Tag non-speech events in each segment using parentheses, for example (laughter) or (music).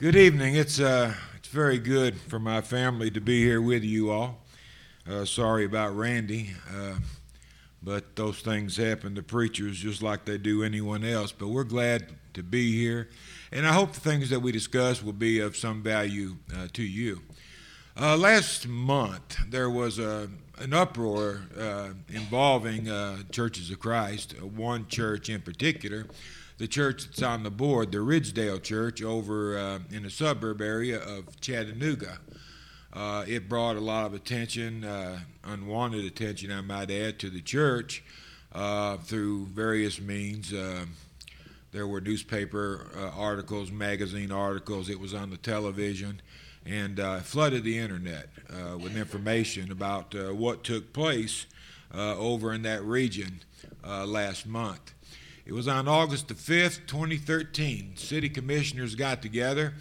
Good evening. It's uh, it's very good for my family to be here with you all. Uh, sorry about Randy, uh, but those things happen to preachers just like they do anyone else. But we're glad to be here, and I hope the things that we discuss will be of some value uh, to you. Uh, last month there was a an uproar uh, involving Churches of Christ, one church in particular the church that's on the board, the Ridgedale Church, over uh, in the suburb area of Chattanooga. Uh, it brought a lot of attention, uh, unwanted attention, I might add, to the church uh, through various means. Uh, there were newspaper uh, articles, magazine articles, it was on the television, and flooded the internet with information about what took place over in that region last month. It was on August the 5th, 2013. City commissioners got together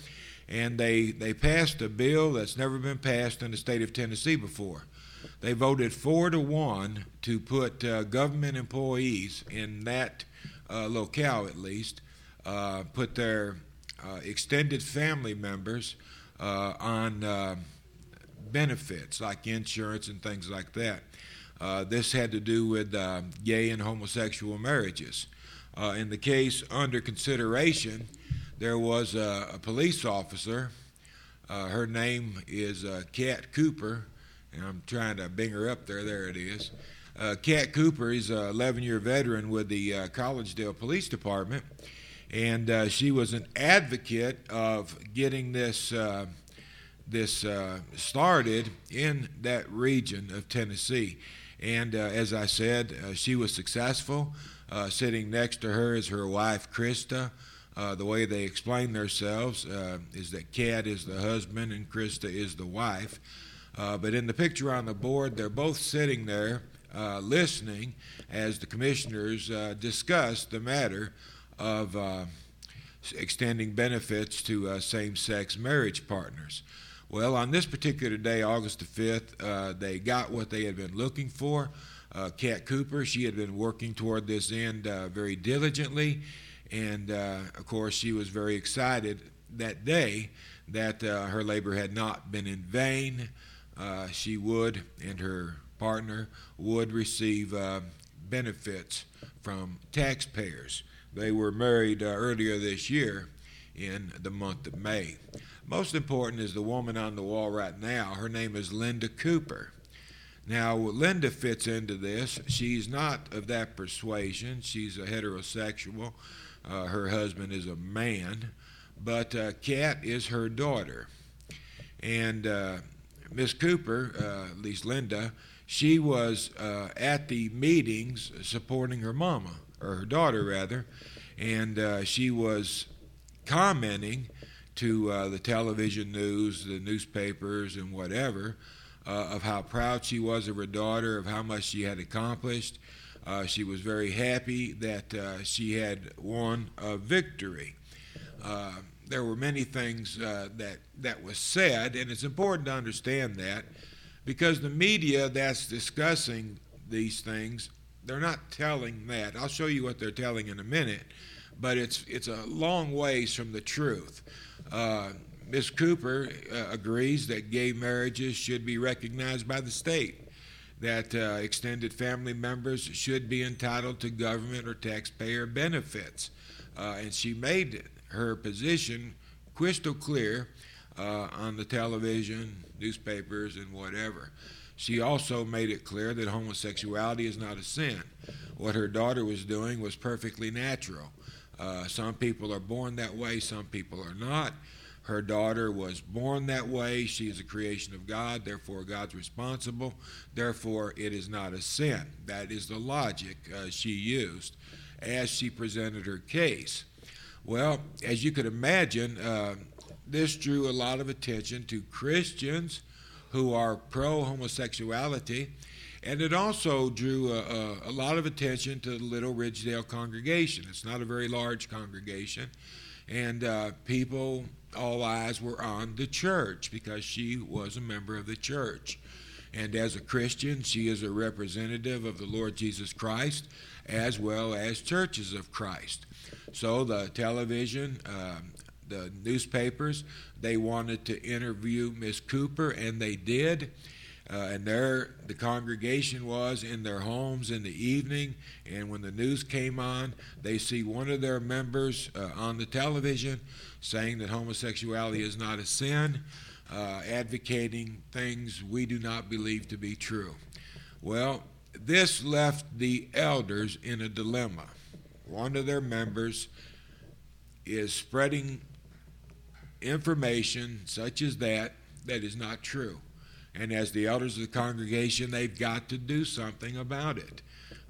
and they, they passed a bill that's never been passed in the state of Tennessee before. They voted four to one to put uh, government employees in that uh, locale, at least, uh, put their uh, extended family members uh, on uh, benefits like insurance and things like that. this had to do with gay and homosexual marriages. Uh, in the case under consideration, there was a, a police officer. Uh, her name is uh, Kat Cooper, and I'm trying to bring her up there. There it is. Uh, Kat Cooper is an 11 year veteran with the uh, Collegedale Police Department, and uh, she was an advocate of getting this. Uh, this started in that region of Tennessee. And as I said, she was successful. Uh, sitting next to her is her wife, Krista. Uh, the way they explain themselves uh, is that Kat is the husband and Krista is the wife. Uh, but in the picture on the board, they're both sitting there uh, listening as the commissioners uh, discuss the matter of extending benefits to same sex marriage partners. Well, on this particular day, August the 5th, they got what they had been looking for uh, Kat Cooper. She had been working toward this end uh, very diligently, and uh, of course, she was very excited that day that uh, her labor had not been in vain. Uh, she would, and her partner would receive uh, benefits from taxpayers. They were married earlier this year in the month of May. Most important is the woman on the wall right now. Her name is Linda Cooper. Now, Linda fits into this. She's not of that persuasion. She's a heterosexual. Uh, her husband is a man, but uh, Kat is her daughter. And uh, Miss Cooper, uh, at least Linda, she was uh, at the meetings supporting her mama, or her daughter rather, and uh, she was commenting to the television news, the newspapers, and whatever uh, of how proud she was of her daughter, of how much she had accomplished. Uh, she was very happy that uh, she had won a victory. Uh, there were many things uh, that that was said, and it's important to understand that because the media that's discussing these things, they're not telling that. I'll show you what they're telling in a minute, but it's it's a long ways from the truth. Ms. Cooper uh, agrees that gay marriages should be recognized by the state, that uh, extended family members should be entitled to government or taxpayer benefits. Uh, and she made her position crystal clear uh, on the television, newspapers, and whatever. She also made it clear that homosexuality is not a sin. What her daughter was doing was perfectly natural. Uh, some people are born that way, some people are not. Her daughter was born that way. She is a creation of God. Therefore, God's responsible. Therefore, it is not a sin. That is the logic uh, she used as she presented her case. Well, as you could imagine, uh, this drew a lot of attention to Christians who are pro homosexuality, and it also drew a, a, a, lot of attention to the Little Ridgedale congregation. It's not a very large congregation, and uh, people all eyes were on the church because she was a member of the church. And as a Christian, she is a representative of the Lord Jesus Christ as well as churches of Christ. So the television, uh, the newspapers. They wanted to interview Miss Cooper, and they did. Uh, and there, the congregation was in their homes in the evening, and when the news came on, they see one of their members uh, on the television saying that homosexuality is not a sin, uh, advocating things we do not believe to be true. Well, this left the elders in a dilemma. One of their members is spreading information such as that that is not true. And as the elders of the congregation, they've got to do something about it.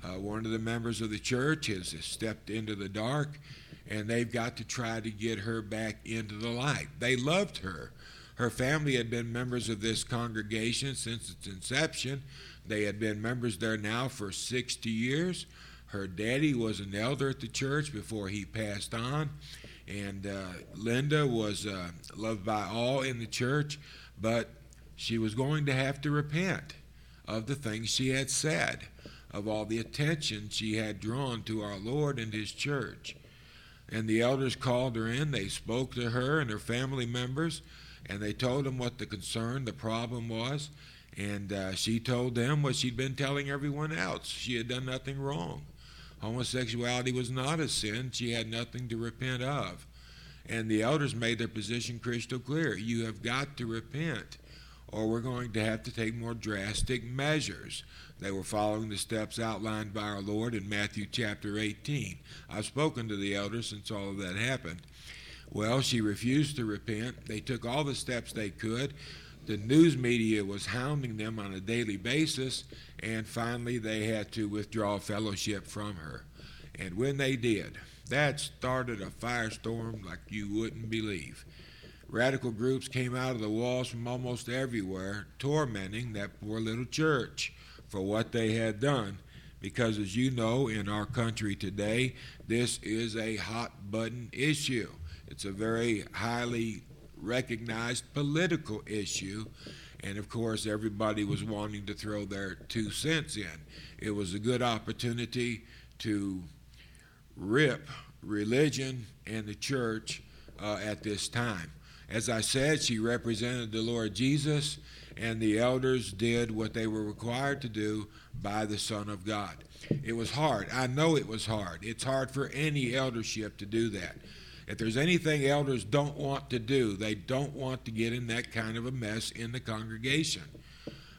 Uh, one of the members of the church has stepped into the dark, and they've got to try to get her back into the light. They loved her. Her family had been members of this congregation since its inception. They had been members there now for 60 years. Her daddy was an elder at the church before he passed on. And uh, Linda was uh, loved by all in the church, but she was going to have to repent of the things she had said, of all the attention she had drawn to our Lord and His church. And the elders called her in. They spoke to her and her family members, and they told them what the concern, the problem was. And uh, she told them what she'd been telling everyone else. She had done nothing wrong. Homosexuality was not a sin. She had nothing to repent of. And the elders made their position crystal clear. You have got to repent or we're going to have to take more drastic measures. They were following the steps outlined by our Lord in Matthew chapter 18. I've spoken to the elders since all of that happened. Well, she refused to repent. They took all the steps they could. The news media was hounding them on a daily basis, and finally they had to withdraw fellowship from her. And when they did, that started a firestorm like you wouldn't believe. Radical groups came out of the walls from almost everywhere, tormenting that poor little church for what they had done. Because, as you know, in our country today, this is a hot button issue. It's a very highly recognized political issue. And of course, everybody was wanting to throw their two cents in. It was a good opportunity to rip religion and the church uh, at this time. As I said, she represented the Lord Jesus, and the elders did what they were required to do by the Son of God. It was hard. I know it was hard. It's hard for any eldership to do that. If there's anything elders don't want to do, they don't want to get in that kind of a mess in the congregation.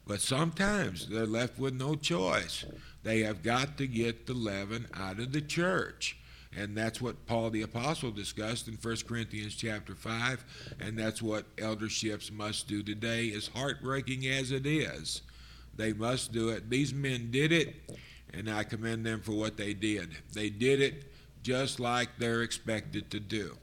But sometimes they're left with no choice. They have got to get the leaven out of the church. And that's what Paul the Apostle discussed in 1 Corinthians chapter 5. And that's what elderships must do today, as heartbreaking as it is. They must do it. These men did it, and I commend them for what they did. They did it just like they're expected to do.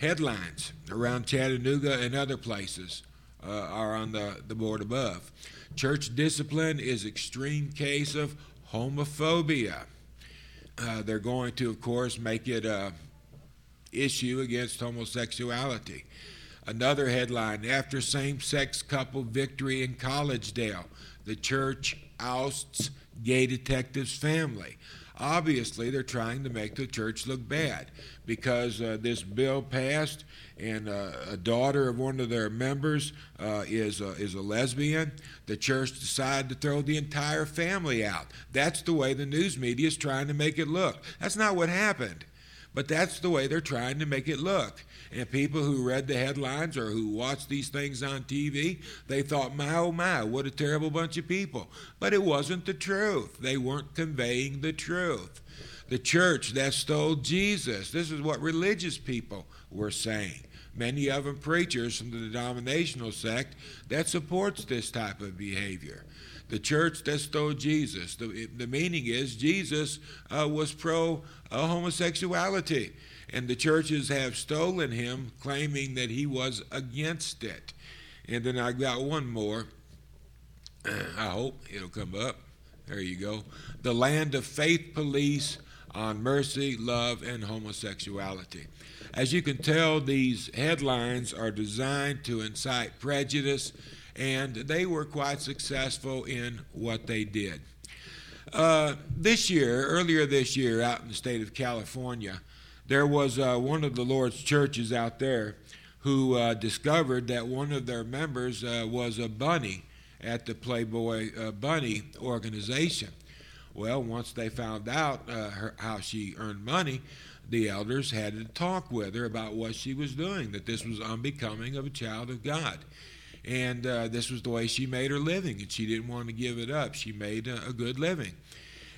Headlines around Chattanooga and other places uh, are on the, the board above. Church discipline is extreme case of homophobia. Uh, they're going to, of course, make it a issue against homosexuality. Another headline: After same-sex couple victory in Collegedale, the church ousts gay detective's family. Obviously, they're trying to make the church look bad because uh, this bill passed, and uh, a daughter of one of their members uh, is a, is a lesbian. The church decided to throw the entire family out. That's the way the news media is trying to make it look. That's not what happened, but that's the way they're trying to make it look. And people who read the headlines or who watched these things on TV, they thought, my oh my, what a terrible bunch of people. But it wasn't the truth. They weren't conveying the truth. The church that stole Jesus. This is what religious people were saying. Many of them preachers from the denominational sect that supports this type of behavior. The church that stole Jesus. The, the meaning is Jesus uh, was pro uh, homosexuality and the churches have stolen him, claiming that he was against it. And then I got one more. (clears throat) I hope it'll come up. There you go. The Land of Faith Police on Mercy, Love, and Homosexuality. As you can tell, these headlines are designed to incite prejudice, and they were quite successful in what they did. Uh, this year, earlier this year, out in the state of California, There was uh, one of the Lord's churches out there who uh, discovered that one of their members uh, was a bunny at the Playboy uh, Bunny organization. Well, once they found out uh, her, how she earned money, the elders had to talk with her about what she was doing, that this was unbecoming of a child of God. And uh, this was the way she made her living, and she didn't want to give it up. She made a, a good living.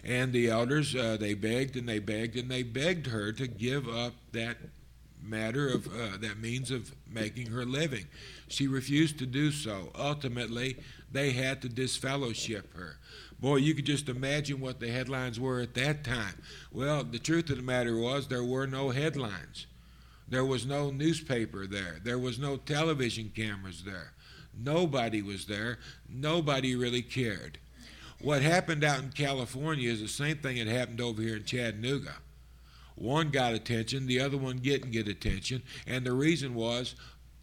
And the elders, uh, they begged and they begged and they begged her to give up that matter of uh, that means of making her living. She refused to do so. Ultimately, they had to disfellowship her. Boy, you could just imagine what the headlines were at that time. Well, the truth of the matter was there were no headlines. There was no newspaper there. There was no television cameras there. Nobody was there. Nobody really cared. What happened out in California is the same thing that happened over here in Chattanooga. One got attention, the other one didn't get attention, and the reason was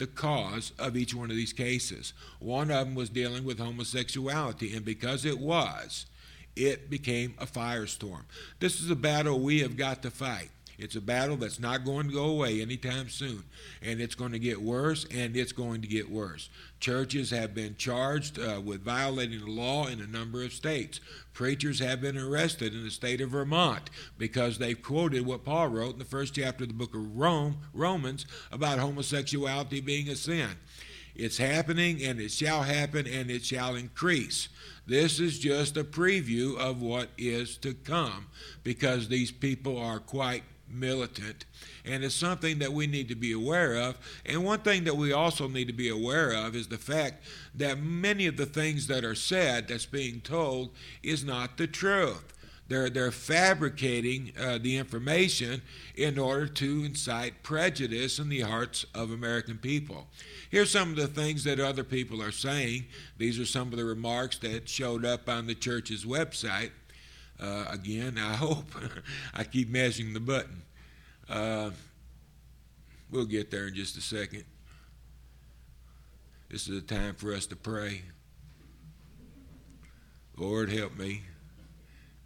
the cause of each one of these cases. One of them was dealing with homosexuality, and because it was, it became a firestorm. This is a battle we have got to fight. It's a battle that's not going to go away anytime soon, and it's going to get worse, and it's going to get worse. Churches have been charged uh, with violating the law in a number of states. Preachers have been arrested in the state of Vermont because they've quoted what Paul wrote in the first chapter of the book of Rome, Romans about homosexuality being a sin. It's happening, and it shall happen, and it shall increase. This is just a preview of what is to come because these people are quite militant. And it's something that we need to be aware of. And one thing that we also need to be aware of is the fact that many of the things that are said, that's being told, is not the truth. They're, they're fabricating uh, the information in order to incite prejudice in the hearts of American people. Here's some of the things that other people are saying. These are some of the remarks that showed up on the church's website. Uh, again, I hope (laughs) I keep mashing the button. Uh, we'll get there in just a second. This is a time for us to pray. Lord, help me.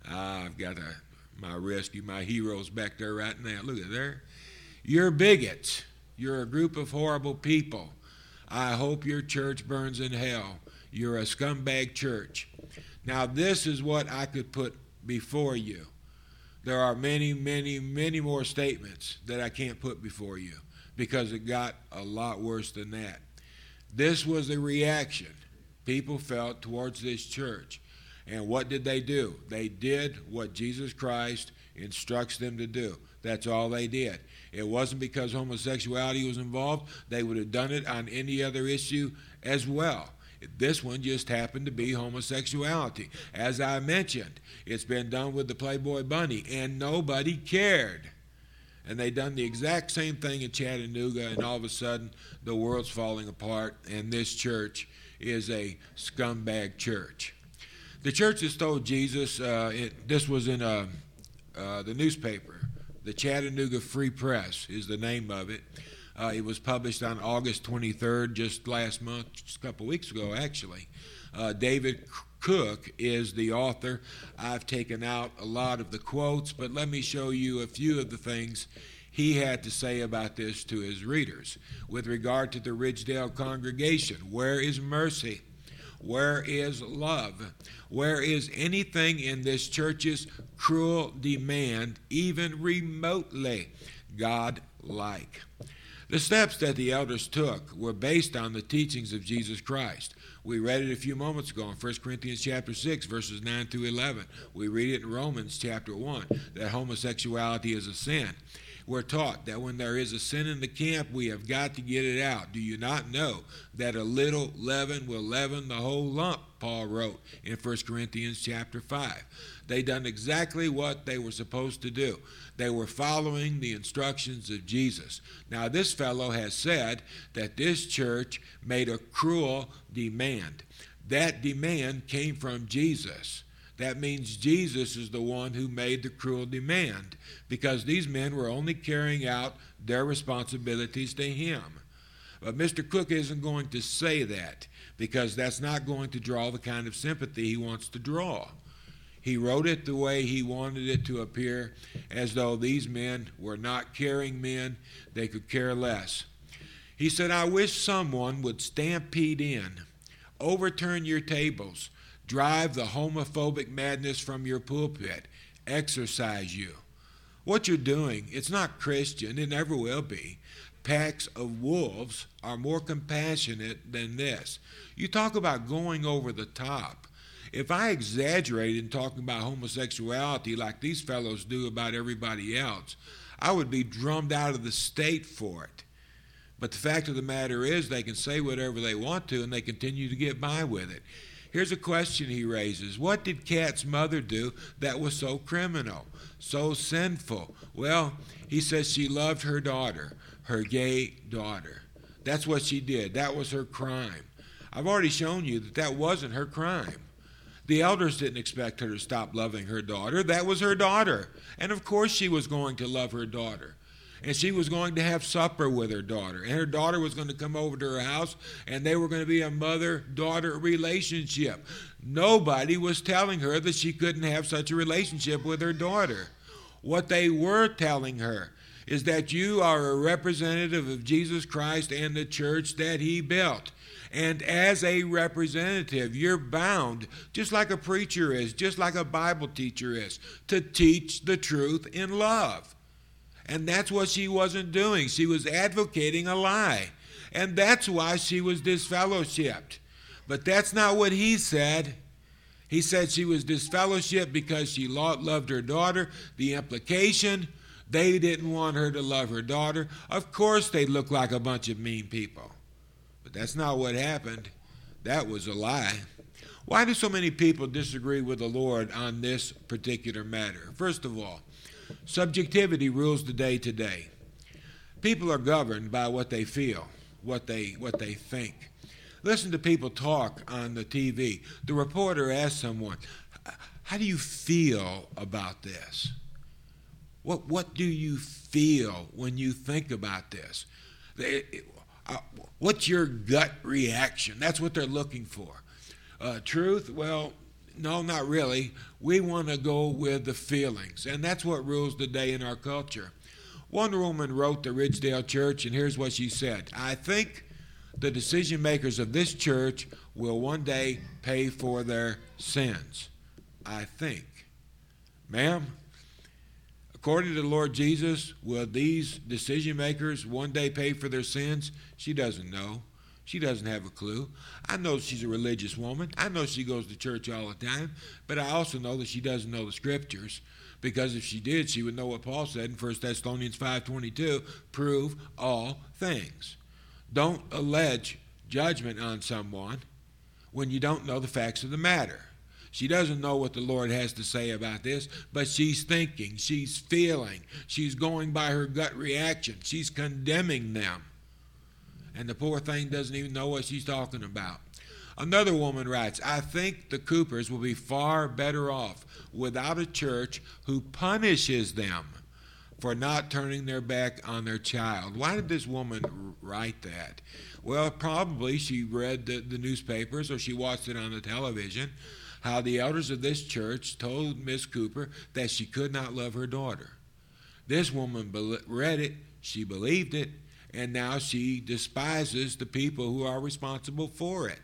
I've got a, my rescue, my heroes back there right now. Look at there. You're bigots. You're a group of horrible people. I hope your church burns in hell. You're a scumbag church. Now, this is what I could put before you. There are many, many, many more statements that I can't put before you because it got a lot worse than that. This was the reaction people felt towards this church. And what did they do? They did what Jesus Christ instructs them to do. That's all they did. It wasn't because homosexuality was involved, they would have done it on any other issue as well. This one just happened to be homosexuality. As I mentioned, it's been done with the Playboy Bunny, and nobody cared. And they done the exact same thing in Chattanooga, and all of a sudden, the world's falling apart, and this church is a scumbag church. The church has told Jesus, uh, it, this was in uh, uh, the newspaper, the Chattanooga Free Press is the name of it. Uh, it was published on August 23rd, just last month, just a couple weeks ago, actually. Uh, David Cook is the author. I've taken out a lot of the quotes, but let me show you a few of the things he had to say about this to his readers. With regard to the Ridgedale congregation, where is mercy? Where is love? Where is anything in this church's cruel demand, even remotely God like? The steps that the elders took were based on the teachings of Jesus Christ. We read it a few moments ago in 1 Corinthians chapter 6 verses 9 through 11. We read it in Romans chapter 1 that homosexuality is a sin. We're taught that when there is a sin in the camp, we have got to get it out. Do you not know that a little leaven will leaven the whole lump? Paul wrote in 1 Corinthians chapter 5. They done exactly what they were supposed to do. They were following the instructions of Jesus. Now, this fellow has said that this church made a cruel demand. That demand came from Jesus. That means Jesus is the one who made the cruel demand because these men were only carrying out their responsibilities to him. But Mr. Cook isn't going to say that because that's not going to draw the kind of sympathy he wants to draw. He wrote it the way he wanted it to appear, as though these men were not caring men, they could care less. He said, I wish someone would stampede in, overturn your tables, drive the homophobic madness from your pulpit, exercise you. What you're doing, it's not Christian, it never will be. Packs of wolves are more compassionate than this. You talk about going over the top. If I exaggerated in talking about homosexuality like these fellows do about everybody else, I would be drummed out of the state for it. But the fact of the matter is, they can say whatever they want to and they continue to get by with it. Here's a question he raises What did Kat's mother do that was so criminal, so sinful? Well, he says she loved her daughter, her gay daughter. That's what she did. That was her crime. I've already shown you that that wasn't her crime. The elders didn't expect her to stop loving her daughter. That was her daughter. And of course, she was going to love her daughter and she was going to have supper with her daughter. And her daughter was going to come over to her house, and they were going to be a mother daughter relationship. Nobody was telling her that she couldn't have such a relationship with her daughter. What they were telling her is that you are a representative of Jesus Christ and the church that he built. And as a representative, you're bound, just like a preacher is, just like a Bible teacher is, to teach the truth in love. And that's what she wasn't doing. She was advocating a lie. And that's why she was disfellowshipped. But that's not what he said. He said she was disfellowshipped because she loved her daughter. The implication, they didn't want her to love her daughter. Of course, they look like a bunch of mean people. But that's not what happened. That was a lie. Why do so many people disagree with the Lord on this particular matter? First of all, Subjectivity rules the day today. People are governed by what they feel, what they, what they think. Listen to people talk on the TV. The reporter asks someone, How do you feel about this? What, what do you feel when you think about this? Uh, what's your gut reaction? That's what they're looking for. Uh, truth? Well, no, not really. We want to go with the feelings, and that's what rules the day in our culture. One woman wrote the Ridgedale Church, and here's what she said I think the decision makers of this church will one day pay for their sins. I think. Ma'am, according to the Lord Jesus, will these decision makers one day pay for their sins? She doesn't know. She doesn't have a clue. I know she's a religious woman. I know she goes to church all the time, but I also know that she doesn't know the scriptures because if she did, she would know what Paul said in 1 Thessalonians 5:22, prove all things. Don't allege judgment on someone when you don't know the facts of the matter. She doesn't know what the Lord has to say about this, but she's thinking, she's feeling, she's going by her gut reaction, she's condemning them and the poor thing doesn't even know what she's talking about. Another woman writes, I think the Coopers will be far better off without a church who punishes them for not turning their back on their child. Why did this woman write that? Well, probably she read the, the newspapers or she watched it on the television how the elders of this church told Miss Cooper that she could not love her daughter. This woman read it, she believed it, and now she despises the people who are responsible for it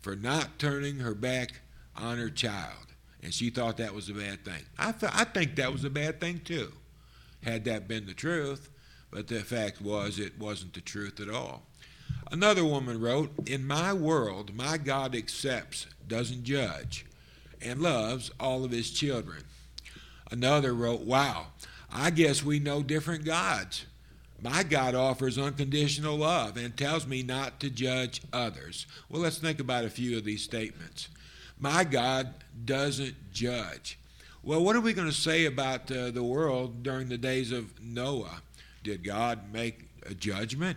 for not turning her back on her child. And she thought that was a bad thing. I, th- I think that was a bad thing too, had that been the truth. But the fact was, it wasn't the truth at all. Another woman wrote, In my world, my God accepts, doesn't judge, and loves all of his children. Another wrote, Wow, I guess we know different gods. My God offers unconditional love and tells me not to judge others. Well, let's think about a few of these statements. My God doesn't judge. Well, what are we going to say about uh, the world during the days of Noah? Did God make a judgment?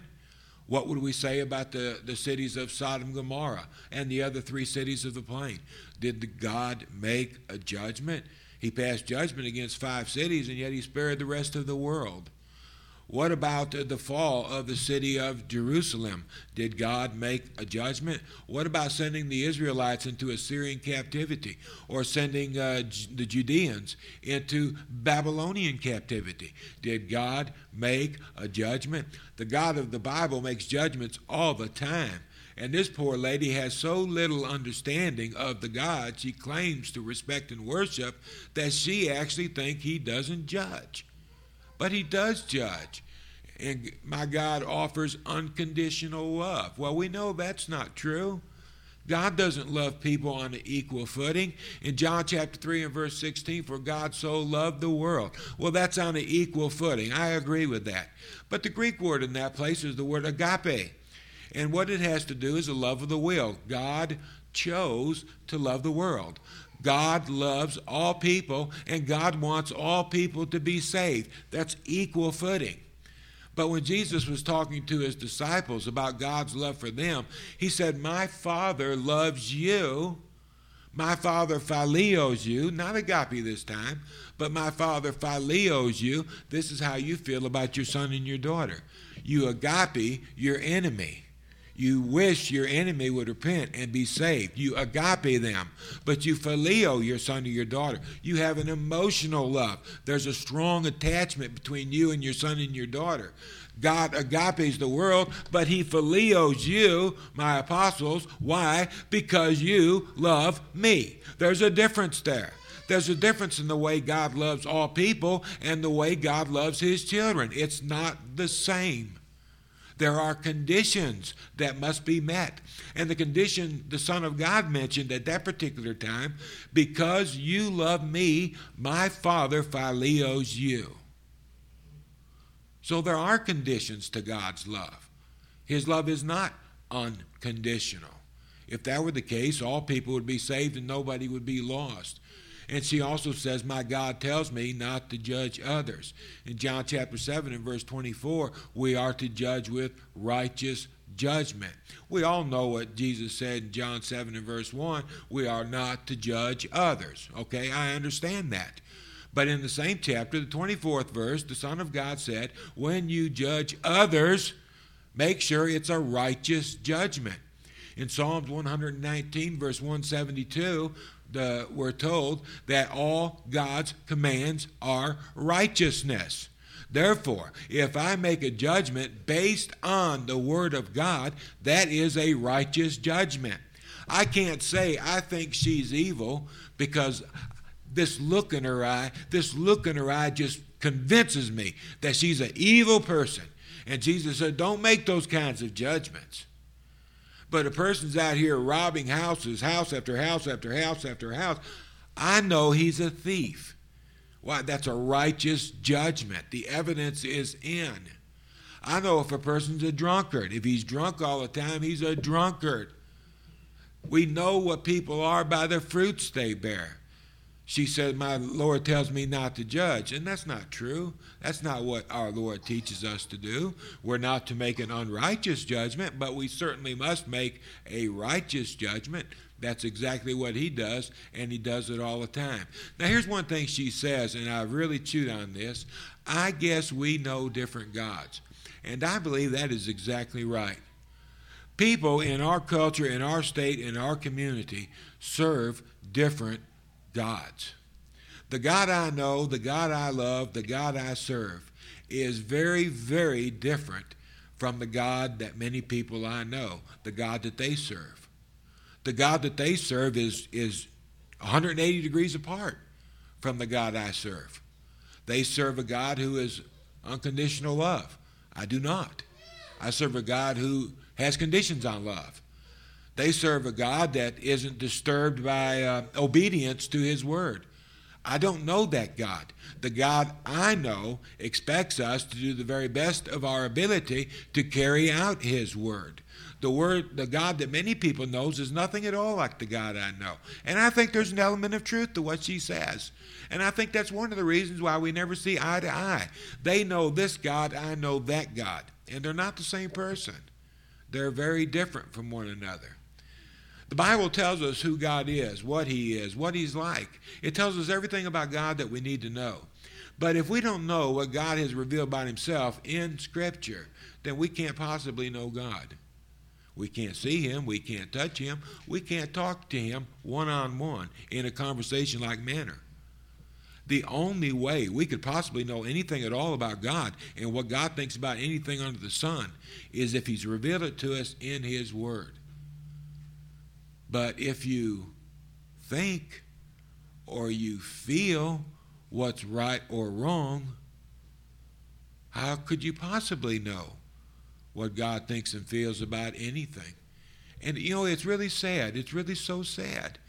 What would we say about the, the cities of Sodom and Gomorrah and the other three cities of the plain? Did God make a judgment? He passed judgment against five cities, and yet he spared the rest of the world. What about the fall of the city of Jerusalem? Did God make a judgment? What about sending the Israelites into Assyrian captivity or sending uh, the Judeans into Babylonian captivity? Did God make a judgment? The God of the Bible makes judgments all the time. And this poor lady has so little understanding of the God she claims to respect and worship that she actually thinks he doesn't judge. But he does judge. And my God offers unconditional love. Well, we know that's not true. God doesn't love people on an equal footing. In John chapter 3 and verse 16, for God so loved the world. Well, that's on an equal footing. I agree with that. But the Greek word in that place is the word agape. And what it has to do is the love of the will. God chose to love the world. God loves all people, and God wants all people to be saved. That's equal footing. But when Jesus was talking to his disciples about God's love for them, he said, My Father loves you. My Father phileos you, not agape this time, but my Father phileos you. This is how you feel about your son and your daughter. You agape your enemy. You wish your enemy would repent and be saved. You agape them, but you phileo your son or your daughter. You have an emotional love. There's a strong attachment between you and your son and your daughter. God agapes the world, but he phileos you, my apostles. Why? Because you love me. There's a difference there. There's a difference in the way God loves all people and the way God loves his children. It's not the same. There are conditions that must be met. And the condition the Son of God mentioned at that particular time because you love me, my Father phileos you. So there are conditions to God's love. His love is not unconditional. If that were the case, all people would be saved and nobody would be lost. And she also says, My God tells me not to judge others. In John chapter 7 and verse 24, we are to judge with righteous judgment. We all know what Jesus said in John 7 and verse 1 we are not to judge others. Okay, I understand that. But in the same chapter, the 24th verse, the Son of God said, When you judge others, make sure it's a righteous judgment. In Psalms 119, verse 172, the, we're told that all God's commands are righteousness. Therefore, if I make a judgment based on the Word of God, that is a righteous judgment. I can't say I think she's evil because this look in her eye, this look in her eye just convinces me that she's an evil person. And Jesus said, Don't make those kinds of judgments. But a person's out here robbing houses, house after house after house after house. I know he's a thief. Why? That's a righteous judgment. The evidence is in. I know if a person's a drunkard. If he's drunk all the time, he's a drunkard. We know what people are by the fruits they bear she said, My Lord tells me not to judge. And that's not true. That's not what our Lord teaches us to do. We're not to make an unrighteous judgment, but we certainly must make a righteous judgment. That's exactly what he does, and he does it all the time. Now, here's one thing she says, and I've really chewed on this. I guess we know different gods. And I believe that is exactly right. People in our culture, in our state, in our community serve different gods. The God I know, the God I love, the God I serve is very, very different from the God that many people I know, the God that they serve. The God that they serve is, is 180 degrees apart from the God I serve. They serve a God who is unconditional love. I do not. I serve a God who has conditions on love. They serve a God that isn't disturbed by uh, obedience to His word. I don't know that God. The God I know expects us to do the very best of our ability to carry out His word. The word, the God that many people knows is nothing at all like the God I know. And I think there's an element of truth to what she says. And I think that's one of the reasons why we never see eye to eye. They know this God, I know that God. And they're not the same person. They're very different from one another. The Bible tells us who God is, what He is, what He's like. It tells us everything about God that we need to know. But if we don't know what God has revealed about himself in Scripture, then we can't possibly know God. We can't see him, we can't touch him, we can't talk to him one on one in a conversation like manner. The only way we could possibly know anything at all about God and what God thinks about anything under the sun is if he's revealed it to us in his word. But if you think or you feel what's right or wrong, how could you possibly know what God thinks and feels about anything? And you know, it's really sad. It's really so sad.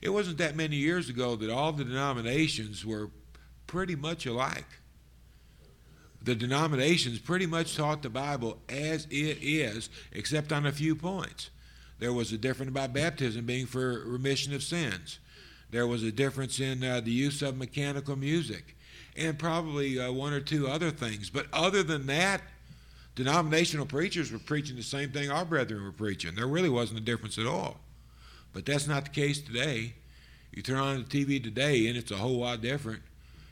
It wasn't that many years ago that all the denominations were pretty much alike. The denominations pretty much taught the Bible as it is, except on a few points. There was a difference about baptism being for remission of sins. There was a difference in uh, the use of mechanical music and probably uh, one or two other things. But other than that, denominational preachers were preaching the same thing our brethren were preaching. There really wasn't a difference at all. But that's not the case today. You turn on the TV today, and it's a whole lot different.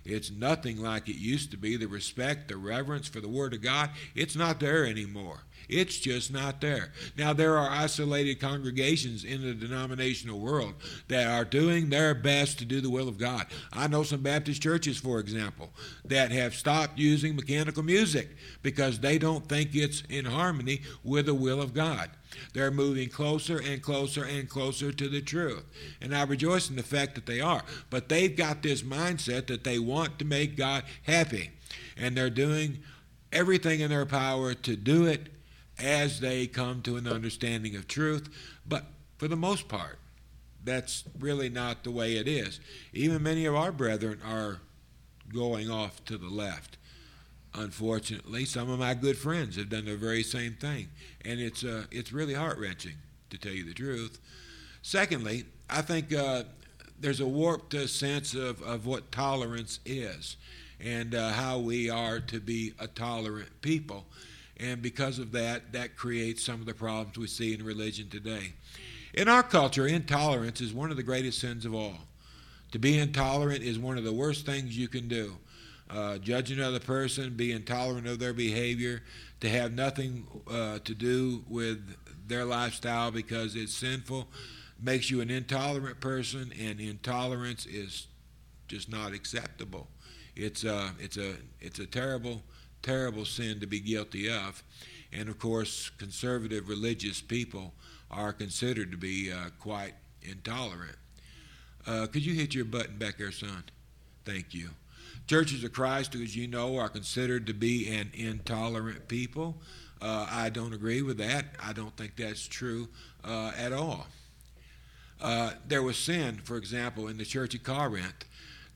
It's nothing like it used to be. The respect, the reverence for the Word of God, it's not there anymore. It's just not there. Now, there are isolated congregations in the denominational world that are doing their best to do the will of God. I know some Baptist churches, for example, that have stopped using mechanical music because they don't think it's in harmony with the will of God. They're moving closer and closer and closer to the truth. And I rejoice in the fact that they are. But they've got this mindset that they want to make God happy. And they're doing everything in their power to do it as they come to an understanding of truth. But for the most part, that's really not the way it is. Even many of our brethren are going off to the left. Unfortunately, some of my good friends have done the very same thing, and it's uh, it's really heart wrenching to tell you the truth. Secondly, I think uh, there's a warped uh, sense of, of what tolerance is and uh, how we are to be a tolerant people. And because of that, that creates some of the problems we see in religion today. In our culture, intolerance is one of the greatest sins of all. To be intolerant is one of the worst things you can do. Uh, judge another person, be intolerant of their behavior, to have nothing uh, to do with their lifestyle because it's sinful, makes you an intolerant person, and intolerance is just not acceptable. It's a, uh, it's a, it's a terrible terrible sin to be guilty of. And of course, conservative religious people are considered to be uh, quite intolerant. Uh, could you hit your button back there, son? Thank you. Churches of Christ, as you know, are considered to be an intolerant people. Uh, I don't agree with that. I don't think that's true uh, at all. Uh, there was sin, for example, in the church of Corinth.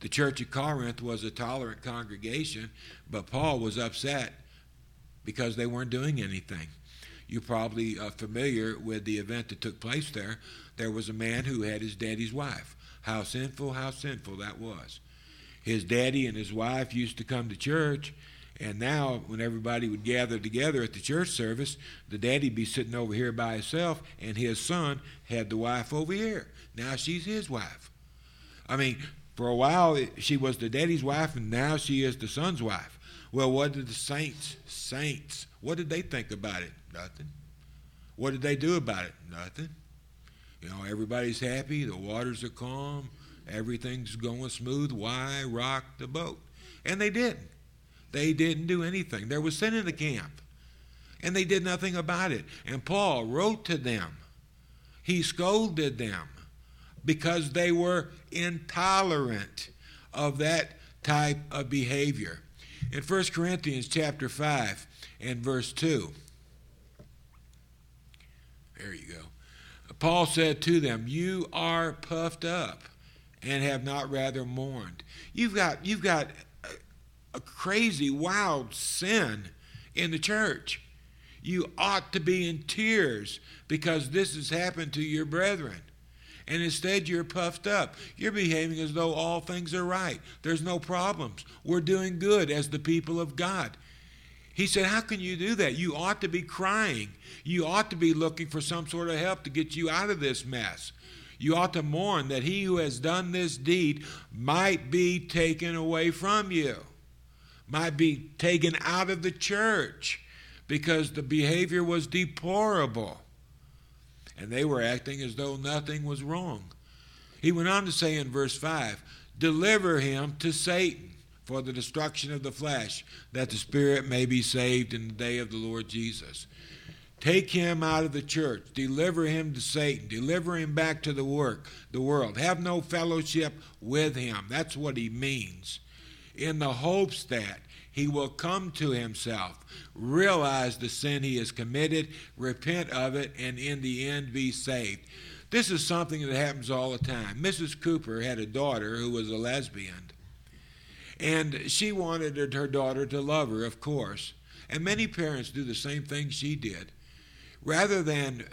The church of Corinth was a tolerant congregation, but Paul was upset because they weren't doing anything. You're probably uh, familiar with the event that took place there. There was a man who had his daddy's wife. How sinful, how sinful that was. His daddy and his wife used to come to church, and now when everybody would gather together at the church service, the daddy'd be sitting over here by himself, and his son had the wife over here. Now she's his wife. I mean, for a while, she was the daddy's wife, and now she is the son's wife. Well, what did the saints, saints, what did they think about it? Nothing. What did they do about it? Nothing. You know, everybody's happy, the waters are calm, everything's going smooth. Why rock the boat? And they didn't. They didn't do anything. There was sin in the camp, and they did nothing about it. And Paul wrote to them, he scolded them because they were intolerant of that type of behavior. In 1 Corinthians chapter 5 and verse 2, there you go. Paul said to them, You are puffed up and have not rather mourned. You've got, you've got a, a crazy, wild sin in the church. You ought to be in tears because this has happened to your brethren and instead you're puffed up. You're behaving as though all things are right. There's no problems. We're doing good as the people of God. He said, How can you do that? You ought to be crying. You ought to be looking for some sort of help to get you out of this mess. You ought to mourn that he who has done this deed might be taken away from you. might be taken out of the church because the behavior was deplorable. And they were acting as though nothing was wrong. He went on to say in verse 5 Deliver him to Satan for the destruction of the flesh, that the spirit may be saved in the day of the Lord Jesus. Take him out of the church. Deliver him to Satan. Deliver him back to the work, the world. Have no fellowship with him. That's what he means. In the hopes that he will come to himself, realize the sin he has committed, repent of it, and in the end be saved. This is something that happens all the time. Mrs. Cooper had a daughter who was a lesbian. And she wanted her daughter to love her, of course. And many parents do the same thing she did rather than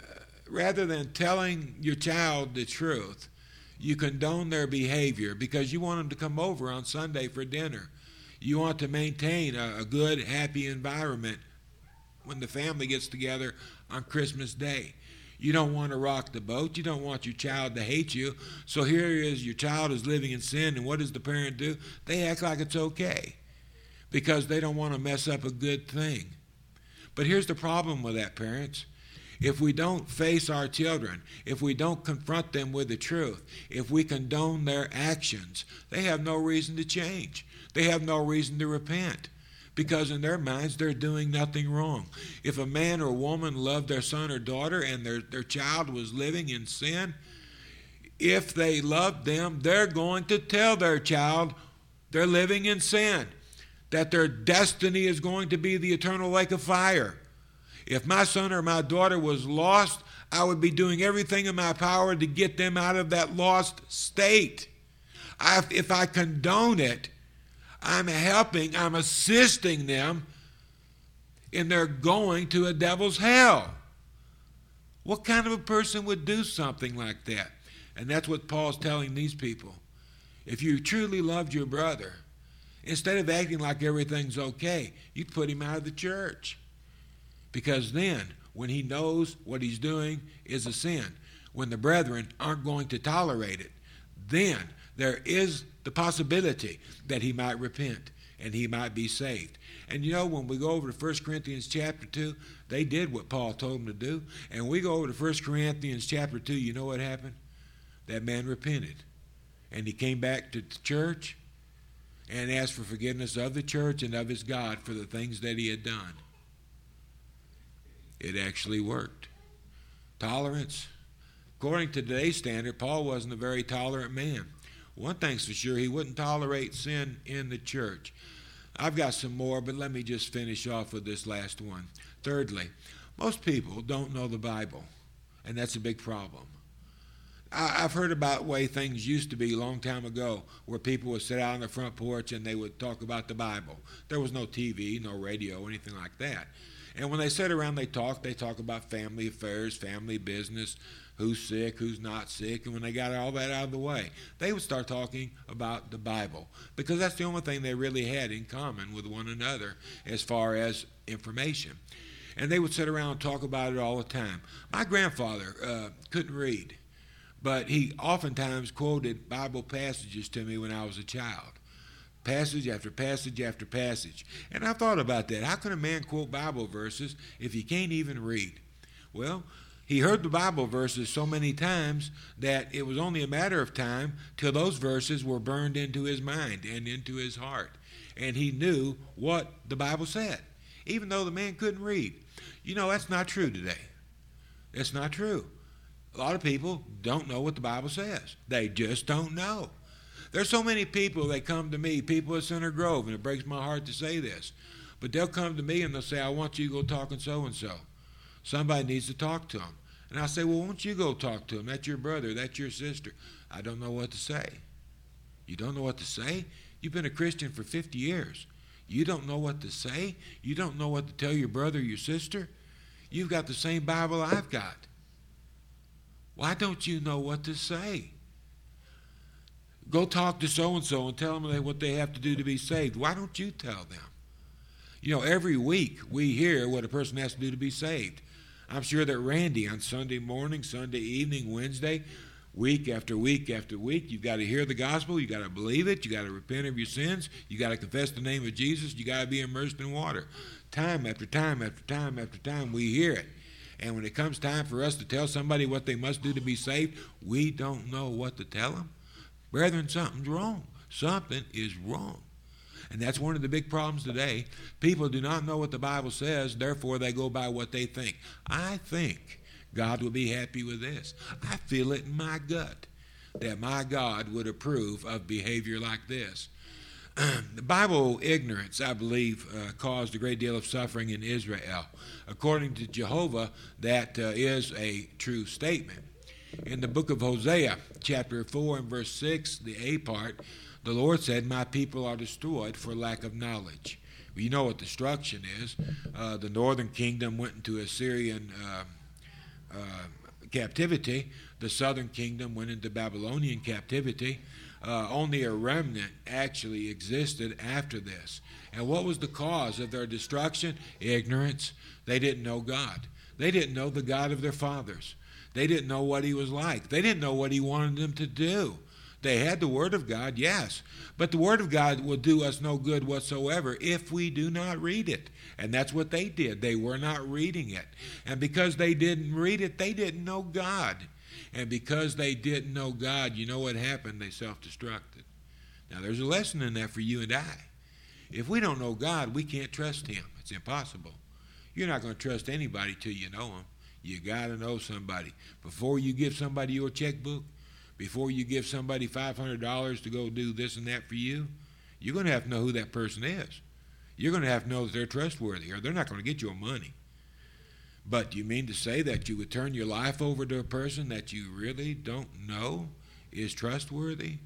rather than telling your child the truth, you condone their behavior because you want them to come over on Sunday for dinner. You want to maintain a, a good, happy environment when the family gets together on Christmas Day. You don't want to rock the boat. You don't want your child to hate you. So here is your child is living in sin, and what does the parent do? They act like it's okay because they don't want to mess up a good thing. But here's the problem with that, parents. If we don't face our children, if we don't confront them with the truth, if we condone their actions, they have no reason to change. They have no reason to repent because in their minds they're doing nothing wrong. If a man or woman loved their son or daughter and their, their child was living in sin, if they loved them, they're going to tell their child they're living in sin, that their destiny is going to be the eternal lake of fire. If my son or my daughter was lost, I would be doing everything in my power to get them out of that lost state. I, if I condone it, I'm helping, I'm assisting them in their going to a devil's hell. What kind of a person would do something like that? And that's what Paul's telling these people. If you truly loved your brother, instead of acting like everything's okay, you'd put him out of the church. Because then, when he knows what he's doing is a sin, when the brethren aren't going to tolerate it, then there is the possibility that he might repent and he might be saved. And you know, when we go over to 1 Corinthians chapter 2, they did what Paul told them to do. And we go over to 1 Corinthians chapter 2, you know what happened? That man repented. And he came back to the church and asked for forgiveness of the church and of his God for the things that he had done it actually worked. Tolerance. According to today's standard, Paul wasn't a very tolerant man. One thing's for sure, he wouldn't tolerate sin in the church. I've got some more, but let me just finish off with this last one. Thirdly, most people don't know the Bible, and that's a big problem. I've heard about way things used to be a long time ago, where people would sit out on the front porch and they would talk about the Bible. There was no TV, no radio, anything like that. And when they sit around, they talk. They talk about family affairs, family business, who's sick, who's not sick. And when they got all that out of the way, they would start talking about the Bible because that's the only thing they really had in common with one another as far as information. And they would sit around and talk about it all the time. My grandfather uh, couldn't read, but he oftentimes quoted Bible passages to me when I was a child passage after passage after passage. And I thought about that. How can a man quote Bible verses if he can't even read? Well, he heard the Bible verses so many times that it was only a matter of time till those verses were burned into his mind and into his heart. And he knew what the Bible said, even though the man couldn't read. You know, that's not true today. That's not true. A lot of people don't know what the Bible says, they just don't know. There's so many people that come to me, people at Center Grove, and it breaks my heart to say this, but they'll come to me and they'll say, I want you to go talk to so and so. Somebody needs to talk to them. And I say, Well, won't you go talk to them? That's your brother, that's your sister. I don't know what to say. You don't know what to say? You've been a Christian for 50 years. You don't know what to say? You don't know what to tell your brother, your sister? You've got the same Bible I've got. Why don't you know what to say? Go talk to so and so and tell them what they have to do to be saved. Why don't you tell them? You know, every week we hear what a person has to do to be saved. I'm sure that Randy on Sunday morning, Sunday evening, Wednesday week after week after week. You've got to hear the gospel. You've got to believe it. You've got to repent of your sins. You've got to confess the name of Jesus. You've got to be immersed in water. Time after time after time after time, we hear it. And when it comes time for us to tell somebody what they must do to be saved, we don't know what to tell them. Brethren, something's wrong. Something is wrong. And that's one of the big problems today. People do not know what the Bible says, therefore they go by what they think. I think God will be happy with this. I feel it in my gut that my God would approve of behavior like this. (clears throat) the Bible ignorance, I believe, uh, caused a great deal of suffering in Israel. According to Jehovah, that uh, is a true statement. In the book of Hosea, chapter 4 and verse 6, the A part, the Lord said, My people are destroyed for lack of knowledge. You know what destruction is. Uh, the northern kingdom went into Assyrian uh, uh, captivity. The southern kingdom went into Babylonian captivity. Uh, only a remnant actually existed after this. And what was the cause of their destruction? Ignorance. They didn't know God. They didn't know the God of their fathers. They didn't know what He was like. They didn't know what He wanted them to do. They had the Word of God, yes, but the Word of God will do us no good whatsoever if we do not read it. And that's what they did. They were not reading it. And because they didn't read it, they didn't know God. And because they didn't know God, you know what happened? They self destructed. Now, there's a lesson in that for you and I. If we don't know God, we can't trust Him. It's impossible. You're not going to trust anybody till you know Him. You got to know somebody. Before you give somebody your checkbook, before you give somebody $500 to go do this and that for you, you're going to have to know who that person is. You're going to have to know that they're trustworthy or they're not going to get your money. But you mean to say that you would turn your life over to a person that you really don't know is trustworthy?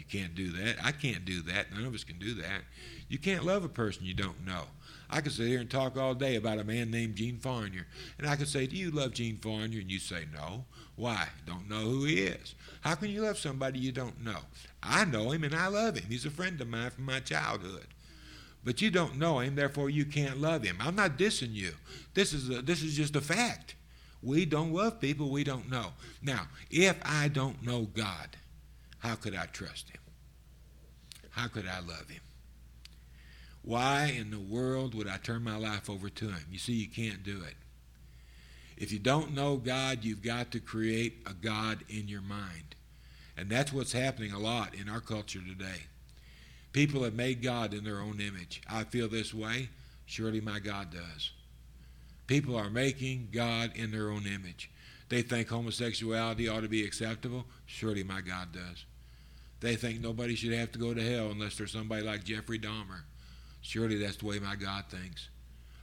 You can't do that. I can't do that. None of us can do that. You can't love a person you don't know. I could sit here and talk all day about a man named Gene Farnier. And I could say, Do you love Gene Farnier? And you say, No. Why? Don't know who he is. How can you love somebody you don't know? I know him and I love him. He's a friend of mine from my childhood. But you don't know him, therefore you can't love him. I'm not dissing you. This is, a, this is just a fact. We don't love people we don't know. Now, if I don't know God, how could I trust him? How could I love him? Why in the world would I turn my life over to him? You see, you can't do it. If you don't know God, you've got to create a God in your mind. And that's what's happening a lot in our culture today. People have made God in their own image. I feel this way. Surely my God does. People are making God in their own image. They think homosexuality ought to be acceptable. Surely my God does. They think nobody should have to go to hell unless there's somebody like Jeffrey Dahmer. Surely that's the way my God thinks.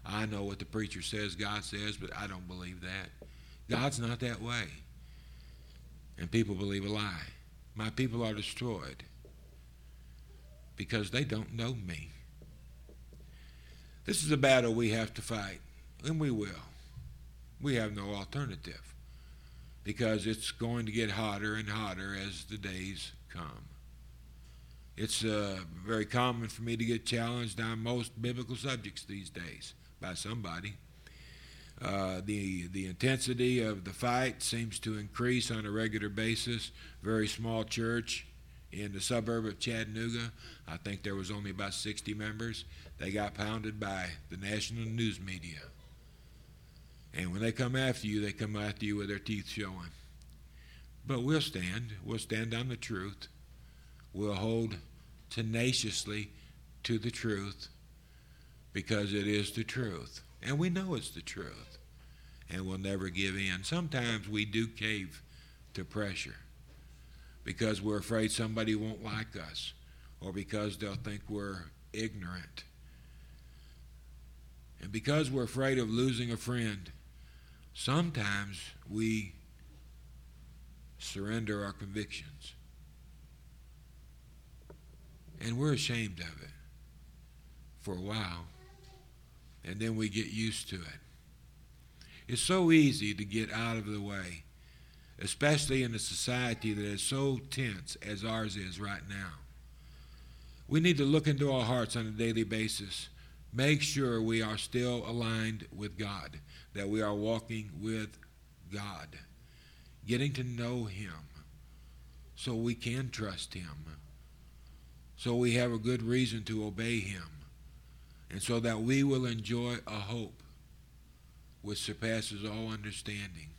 I know what the preacher says God says, but I don't believe that. God's not that way. And people believe a lie. My people are destroyed because they don't know me. This is a battle we have to fight, and we will. We have no alternative because it's going to get hotter and hotter as the days come. It's uh, very common for me to get challenged on most biblical subjects these days by somebody. Uh, the the intensity of the fight seems to increase on a regular basis. Very small church in the suburb of Chattanooga. I think there was only about 60 members. They got pounded by the national news media. And when they come after you, they come after you with their teeth showing. But we'll stand. We'll stand on the truth. We'll hold tenaciously to the truth because it is the truth. And we know it's the truth. And we'll never give in. Sometimes we do cave to pressure because we're afraid somebody won't like us or because they'll think we're ignorant. And because we're afraid of losing a friend, sometimes we surrender our convictions. And we're ashamed of it for a while and then we get used to it. It's so easy to get out of the way, especially in a society that is so tense as ours is right now. We need to look into our hearts on a daily basis. Make sure we are still aligned with God, that we are walking with God, getting to know Him. so we can trust Him, so we have a good reason to obey Him, and so that we will enjoy a hope which surpasses all understanding,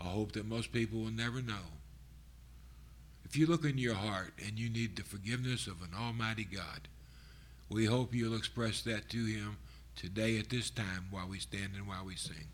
a hope that most people will never know. If you look in your heart and you need the forgiveness of an Almighty God, we hope you'll express that to Him today at this time while we stand and while we sing.